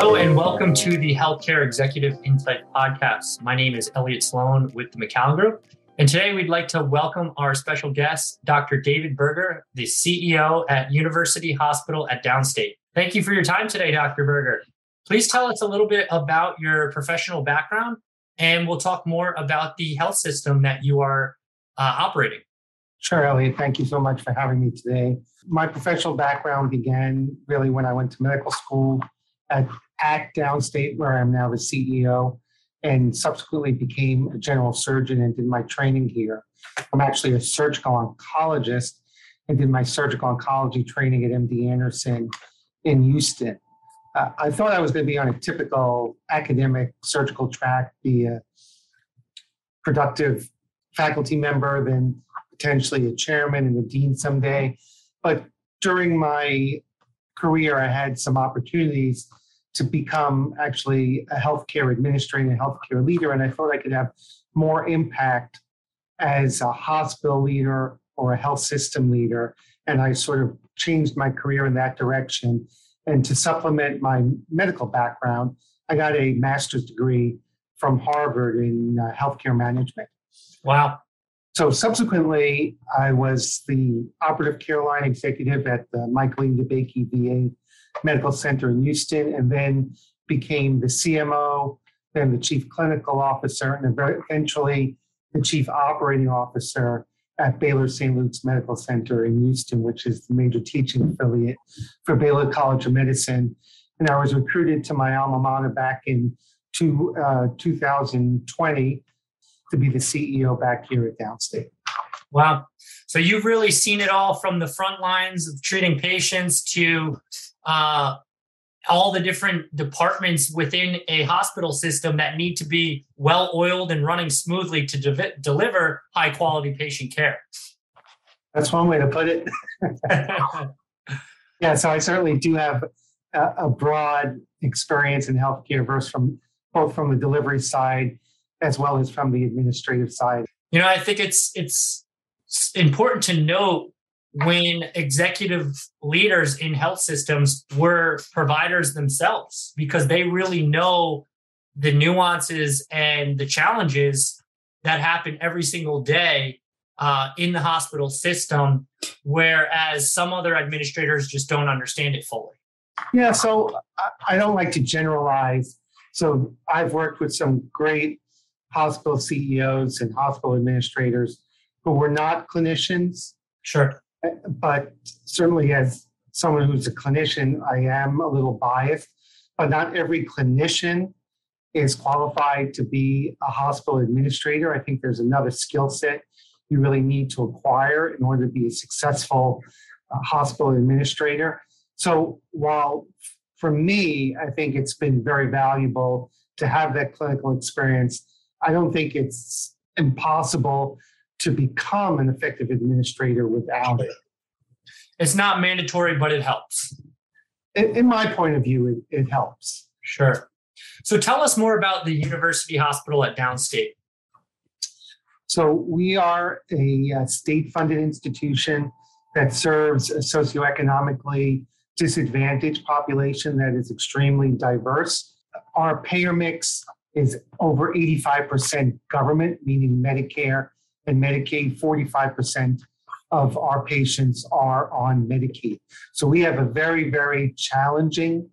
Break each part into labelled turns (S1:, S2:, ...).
S1: Hello, and welcome to the Healthcare Executive Insight Podcast. My name is Elliot Sloan with the McCown Group. And today we'd like to welcome our special guest, Dr. David Berger, the CEO at University Hospital at Downstate. Thank you for your time today, Dr. Berger. Please tell us a little bit about your professional background, and we'll talk more about the health system that you are uh, operating.
S2: Sure, Elliot. Thank you so much for having me today. My professional background began really when I went to medical school at, at Downstate, where I'm now the CEO, and subsequently became a general surgeon and did my training here. I'm actually a surgical oncologist and did my surgical oncology training at MD Anderson in Houston. Uh, I thought I was going to be on a typical academic surgical track, be a productive faculty member, then potentially a chairman and a dean someday. But during my career, I had some opportunities to become actually a healthcare administrator and healthcare leader. And I thought I could have more impact as a hospital leader or a health system leader. And I sort of changed my career in that direction. And to supplement my medical background, I got a master's degree from Harvard in uh, healthcare management.
S1: Wow.
S2: So subsequently, I was the operative care line executive at the Michael. DeBakey VA Medical Center in Houston, and then became the CMO, then the chief clinical officer, and eventually the chief operating officer at Baylor St. Luke's Medical Center in Houston, which is the major teaching affiliate for Baylor College of Medicine. And I was recruited to my alma mater back in two, uh, 2020 to be the CEO back here at Downstate.
S1: Wow. So you've really seen it all from the front lines of treating patients to uh, all the different departments within a hospital system that need to be well oiled and running smoothly to de- deliver high quality patient care.
S2: That's one way to put it. yeah, so I certainly do have a, a broad experience in healthcare, versus from both from the delivery side as well as from the administrative side.
S1: You know, I think it's it's important to note when executive leaders in health systems were providers themselves because they really know the nuances and the challenges that happen every single day uh, in the hospital system, whereas some other administrators just don't understand it fully.
S2: Yeah, so I don't like to generalize. So I've worked with some great hospital CEOs and hospital administrators who were not clinicians.
S1: Sure.
S2: But certainly, as someone who's a clinician, I am a little biased. But not every clinician is qualified to be a hospital administrator. I think there's another skill set you really need to acquire in order to be a successful uh, hospital administrator. So, while for me, I think it's been very valuable to have that clinical experience I don't think it's impossible to become an effective administrator without it.
S1: It's not mandatory, but it helps.
S2: In, in my point of view, it, it helps.
S1: Sure. So tell us more about the University Hospital at Downstate.
S2: So we are a, a state-funded institution that serves a socioeconomically disadvantaged population that is extremely diverse. Our payer mix is over 85% government, meaning Medicare and Medicaid. 45% of our patients are on Medicaid. So we have a very, very challenging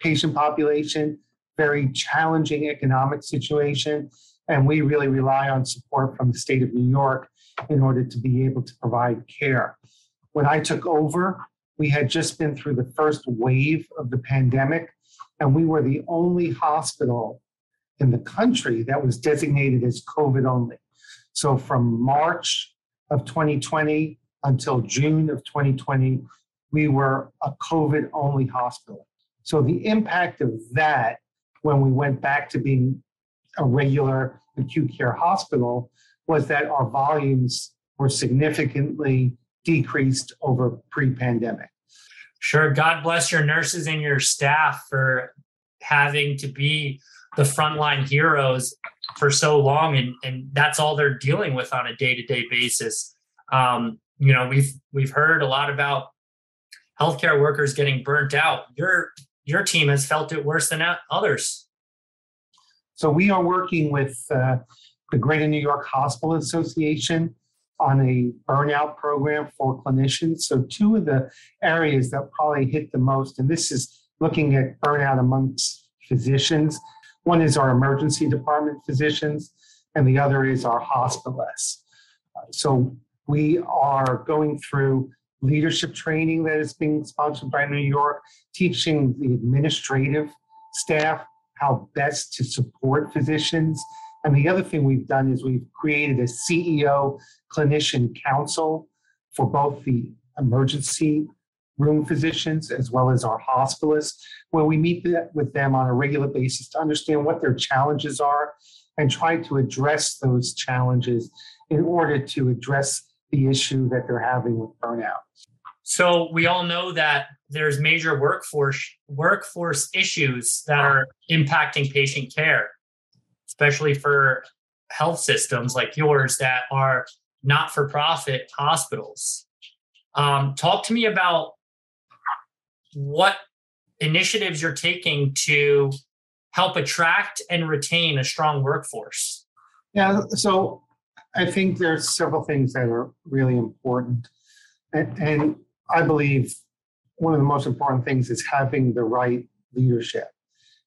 S2: patient population, very challenging economic situation, and we really rely on support from the state of New York in order to be able to provide care. When I took over, we had just been through the first wave of the pandemic, and we were the only hospital in the country that was designated as COVID only. So from March of 2020 until June of 2020, we were a COVID only hospital. So the impact of that when we went back to being a regular acute care hospital was that our volumes were significantly decreased over pre pandemic.
S1: Sure. God bless your nurses and your staff for having to be the frontline heroes for so long and and that's all they're dealing with on a day-to-day basis um, you know we've we've heard a lot about healthcare workers getting burnt out you're your team has felt it worse than others.
S2: So we are working with uh, the Greater New York Hospital Association on a burnout program for clinicians. So two of the areas that probably hit the most, and this is looking at burnout amongst physicians. One is our emergency department physicians, and the other is our hospitalists. Uh, so we are going through leadership training that is being sponsored by New York, teaching the administrative staff how best to support physicians. And the other thing we've done is we've created a CEO clinician council for both the emergency room physicians as well as our hospitalists, where we meet with them on a regular basis to understand what their challenges are and try to address those challenges in order to address the issue that they're having with burnout.
S1: So we all know that there's major workforce workforce issues that are impacting patient care, especially for health systems like yours that are not-for-profit hospitals. Um, talk to me about what initiatives you're taking to help attract and retain a strong workforce.
S2: Yeah, so I think there's several things that are really important. And, and, I believe one of the most important things is having the right leadership.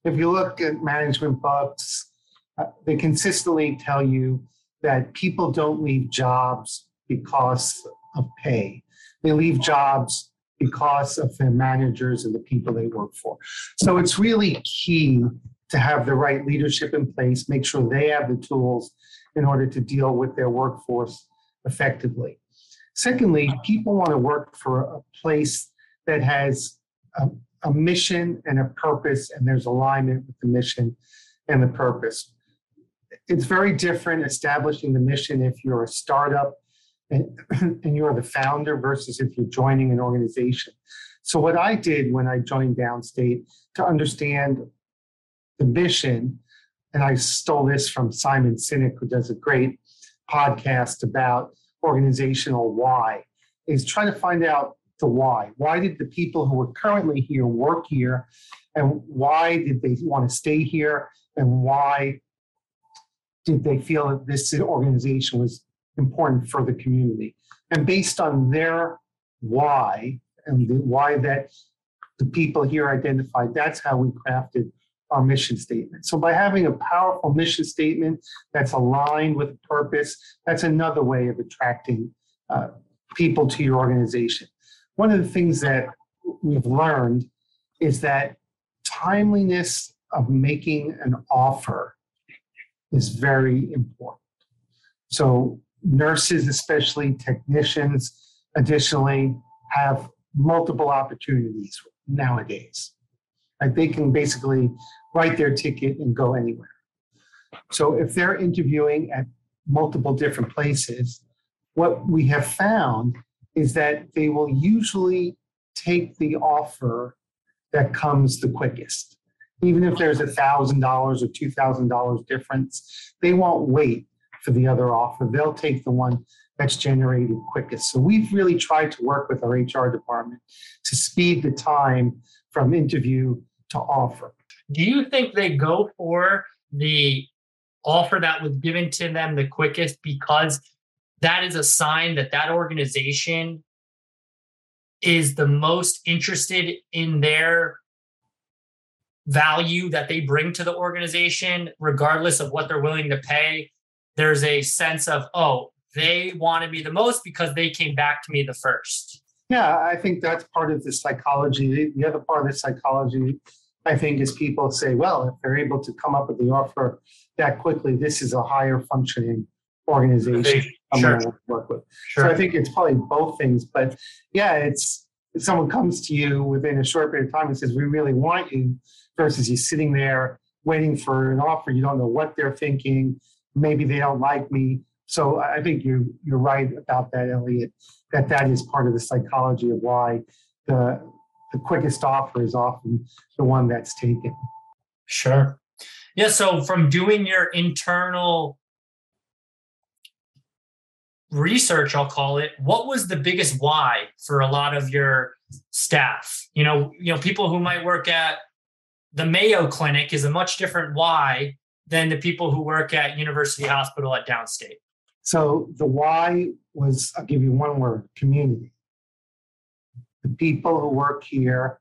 S2: If you look at management books, uh, they consistently tell you that people don't leave jobs because of pay. They leave jobs because of their managers and the people they work for. So it's really key to have the right leadership in place, make sure they have the tools in order to deal with their workforce effectively. Secondly, people want to work for a place that has a, a, mission and a purpose, and there's alignment with the mission and the purpose. It's very different establishing the mission if you're a startup and, and you're the founder versus if you're joining an organization. So, what I did when I joined Downstate to understand the mission and I stole this from Simon Sinek, who does a great podcast about organizational why, is trying to find out the why. Why did the people who are currently here work here? And why did they want to stay here? And why did they feel that this organization was important for the community? And based on their why and the why that the people here identified, that's how we crafted our mission statement. So by having a powerful mission statement that's aligned with purpose, that's another way of attracting uh, people to your organization. One of the things that we've learned is that timeliness of making an offer is very important. So nurses, especially technicians, additionally have multiple opportunities nowadays. Like they can basically write their ticket and go anywhere. So if they're interviewing at multiple different places, what we have found is that they will usually take the offer that comes the quickest. Even if there's a thousand dollars or two thousand dollars difference, they won't wait for the other offer. They'll take the one that's generated quickest. So we've really tried to work with our HR department to speed the time from interview to offer.
S1: Do you think they go for the offer that was given to them the quickest because that is a sign that that organization is the most interested in their value that they bring to the organization, regardless of what they're willing to pay? There's a sense of, oh, they wanted me the most because they came back to me the first.
S2: Yeah, I think that's part of the psychology. The other part of the psychology, I think, is people say, well, if they're able to come up with the offer that quickly, this is a higher functioning organization I'm sure. going to work with. Sure. So I think it's probably both things. But yeah, it's if someone comes to you within a short period of time and says, we really want you, versus you sitting there waiting for an offer, you don't know what they're thinking. Maybe they don't like me. So I think you you're right about that, Elliot. That that is part of the psychology of why the the quickest offer is often the one that's taken.
S1: Sure. Yeah. So from doing your internal research, I'll call it, what was the biggest why for a lot of your staff? You know, you know, people who might work at the Mayo Clinic is a much different why than the people who work at University Hospital at Downstate.
S2: So the why was, I'll give you one word community. The people who work here,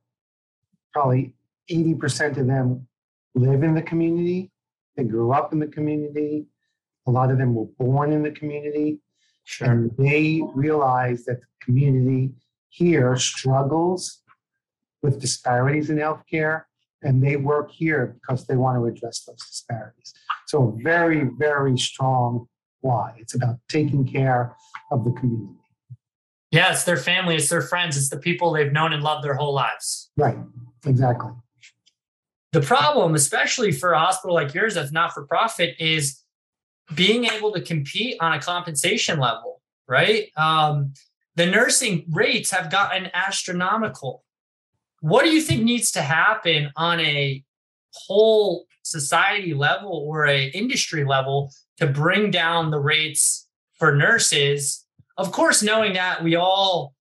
S2: probably 80% of them live in the community. They grew up in the community. A lot of them were born in the community.
S1: Sure.
S2: And they realize that the community here struggles with disparities in healthcare, and they work here because they want to address those disparities. So, very, very strong why. It's about taking care of the community.
S1: Yeah, it's their family, it's their friends, it's the people they've known and loved their whole lives.
S2: Right, exactly.
S1: The problem, especially for a hospital like yours that's not for profit, is being able to compete on a compensation level, right? Um, the nursing rates have gotten astronomical. What do you think needs to happen on a whole society level or a industry level to bring down the rates for nurses? Of course, knowing that we all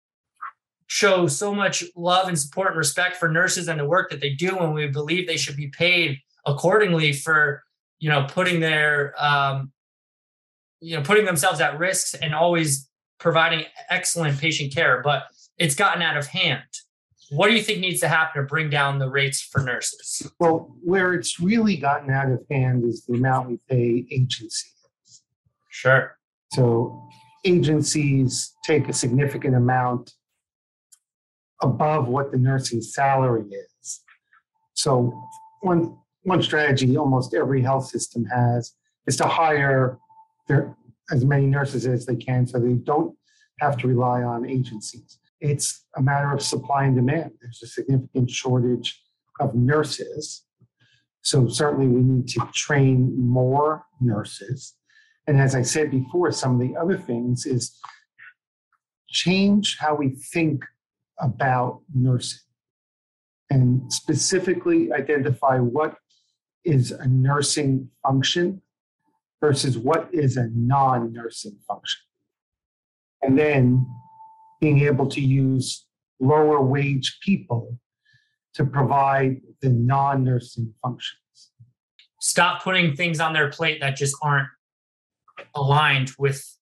S1: show so much love and support and respect for nurses and the work that they do and we believe they should be paid accordingly for you know putting their um, you know putting themselves at risk and always providing excellent patient care but it's gotten out of hand what do you think needs to happen to bring down the rates for nurses
S2: Well, where it's really gotten out of hand is the amount we pay agencies.
S1: sure
S2: So agencies take a significant amount above what the nursing salary is. So one one strategy almost every health system has is to hire their as many nurses as they can so they don't have to rely on agencies. It's a matter of supply and demand. There's a significant shortage of nurses. So certainly we need to train more nurses. And as I said before, some of the other things is change how we think about nursing and specifically identify what is a nursing function versus what is a non nursing function. And then being able to use lower wage people to provide the non nursing functions.
S1: stop putting things on their plate that just aren't aligned with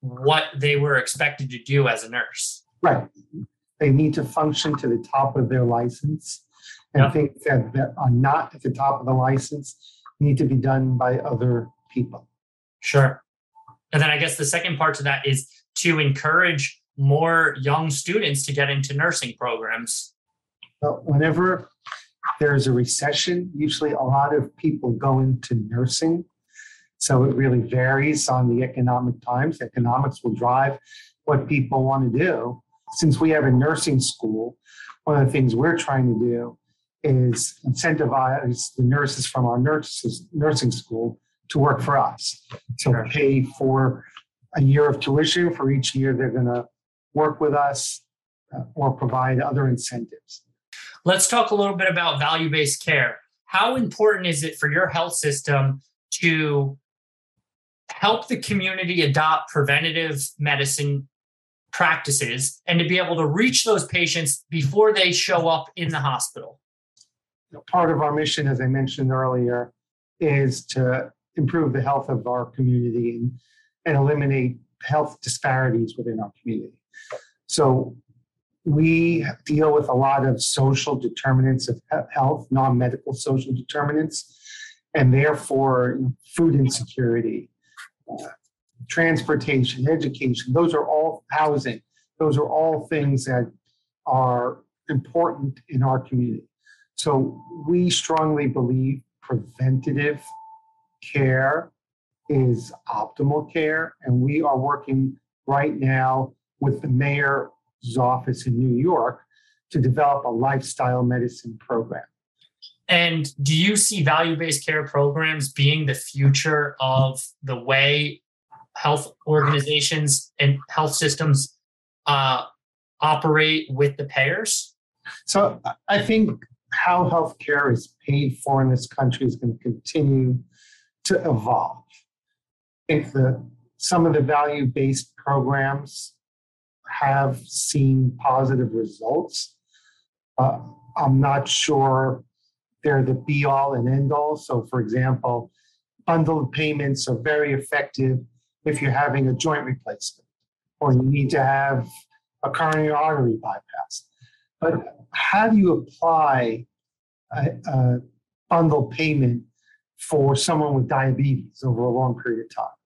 S1: what they were expected to do as a nurse
S2: Right. They need to function to the top of their license. And
S1: Yeah.
S2: things that, that are not at the top of the license need to be done by other people.
S1: Sure. And then I guess the second part to that is to encourage more young students to get into nursing programs.
S2: But whenever there's a recession, usually a lot of people go into nursing. So it really varies on the economic times. Economics will drive what people want to do. Since we have a nursing school, one of the things we're trying to do is incentivize the nurses from our nurses, nursing school to work for us. So
S1: Sure.
S2: pay for a year of tuition for each year they're going to work with us uh, or provide other incentives.
S1: Let's talk a little bit about value based care. How important is it for your health system to help the community adopt preventative medicine practices and to be able to reach those patients before they show up in the hospital?
S2: part of our mission, as I mentioned earlier, is to improve the health of our community and, and eliminate health disparities within our community. So we deal with a lot of social determinants of health, non-medical social determinants, and therefore food insecurity, uh, transportation, education. Those are all housing. Those are all things that are important in our community. So we strongly believe preventative care is optimal care, and we are working right now with the mayor's office in New York to develop a lifestyle medicine program.
S1: And do you see value based care programs being the future of the way health organizations and health systems uh, operate with the payers?
S2: So I- I think how healthcare is paid for in this country is going to continue to evolve. Think that some of the value based programs have seen positive results. Uh, I'm not sure they're the be all and end all. So, for example, bundled payments are very effective if you're having a joint replacement or you need to have a coronary artery bypass. But how do you apply a, a bundle payment for someone with diabetes over a long period of time?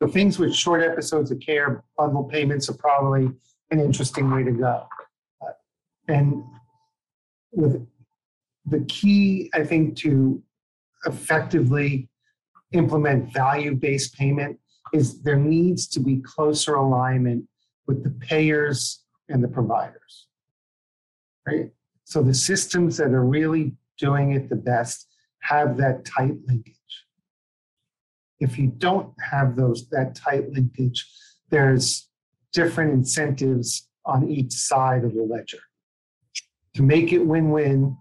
S2: So things with short episodes of care, bundle payments are probably an interesting way to go. Uh, and with the key, I think, to effectively implement value-based payment is there needs to be closer alignment with the payers and the providers. Right? So the systems that are really doing it the best have that tight linkage. If you don't have those that tight linkage, there's different incentives on each side of the ledger. To make it win-win,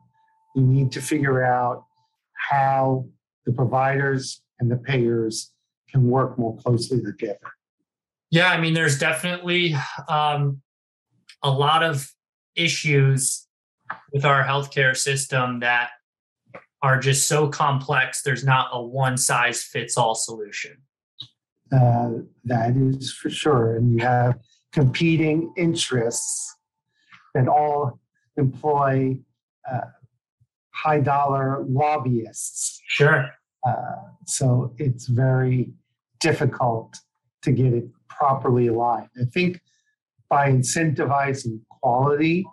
S2: you need to figure out how the providers and the payers can work more closely together.
S1: Yeah, I mean, there's definitely um, a lot of issues with our healthcare system that are just so complex. There's not a one size fits all solution.
S2: Uh, that is for sure. And you have competing interests that all employ uh, high dollar lobbyists.
S1: Sure.
S2: Uh, so it's very difficult to get it properly aligned. I think by incentivizing quality,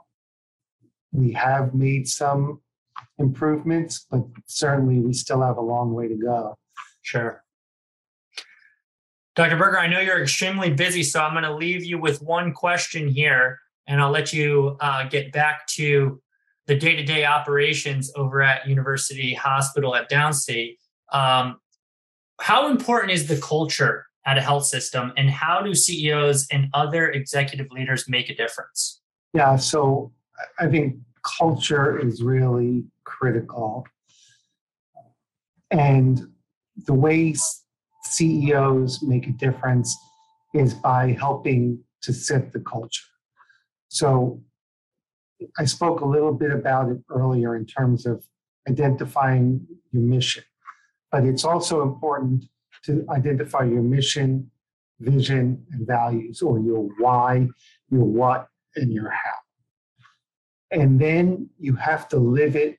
S2: we have made some improvements, but certainly we still have a long way to go.
S1: Sure. Dr. Berger, I know you're extremely busy, so I'm going to leave you with one question here, and I'll let you uh, get back to the day to day operations over at University Hospital at Downstate. Um, how important is the culture at a health system, and how do CEOs and other executive leaders make a difference?
S2: Yeah, so I think culture is really critical. And the way CEOs make a difference is by helping to set the culture. So I spoke a little bit about it earlier in terms of identifying your mission, but it's also important to identify your mission, vision, and values, or your why, your what, and your how. And then you have to live it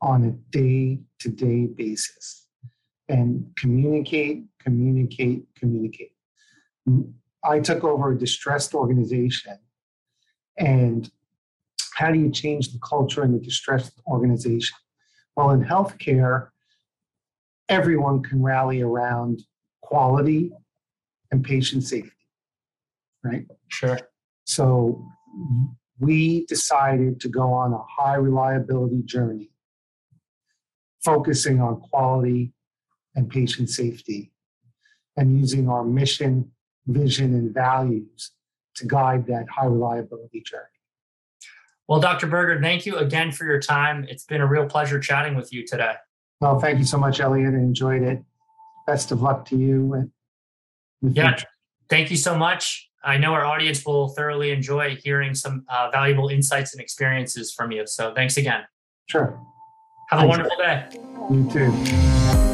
S2: on a day to day basis and communicate, communicate, communicate. I took over a distressed organization. And how do you change the culture in the distressed organization? Well, in healthcare, everyone can rally around quality and patient safety, right?
S1: Sure.
S2: So we decided to go on a high reliability journey, focusing on quality and patient safety, and using our mission, vision, and values to guide that high reliability journey.
S1: Well, Dr. Berger, thank you again for your time. It's been a real pleasure chatting with you today.
S2: Well, thank you so much, Elliot. I enjoyed it. Best of luck to you.
S1: yeah, future. thank you so much. I know our audience will thoroughly enjoy hearing some uh, valuable insights and experiences from you. So thanks again.
S2: Sure.
S1: Have Thanks. a wonderful day.
S2: You too.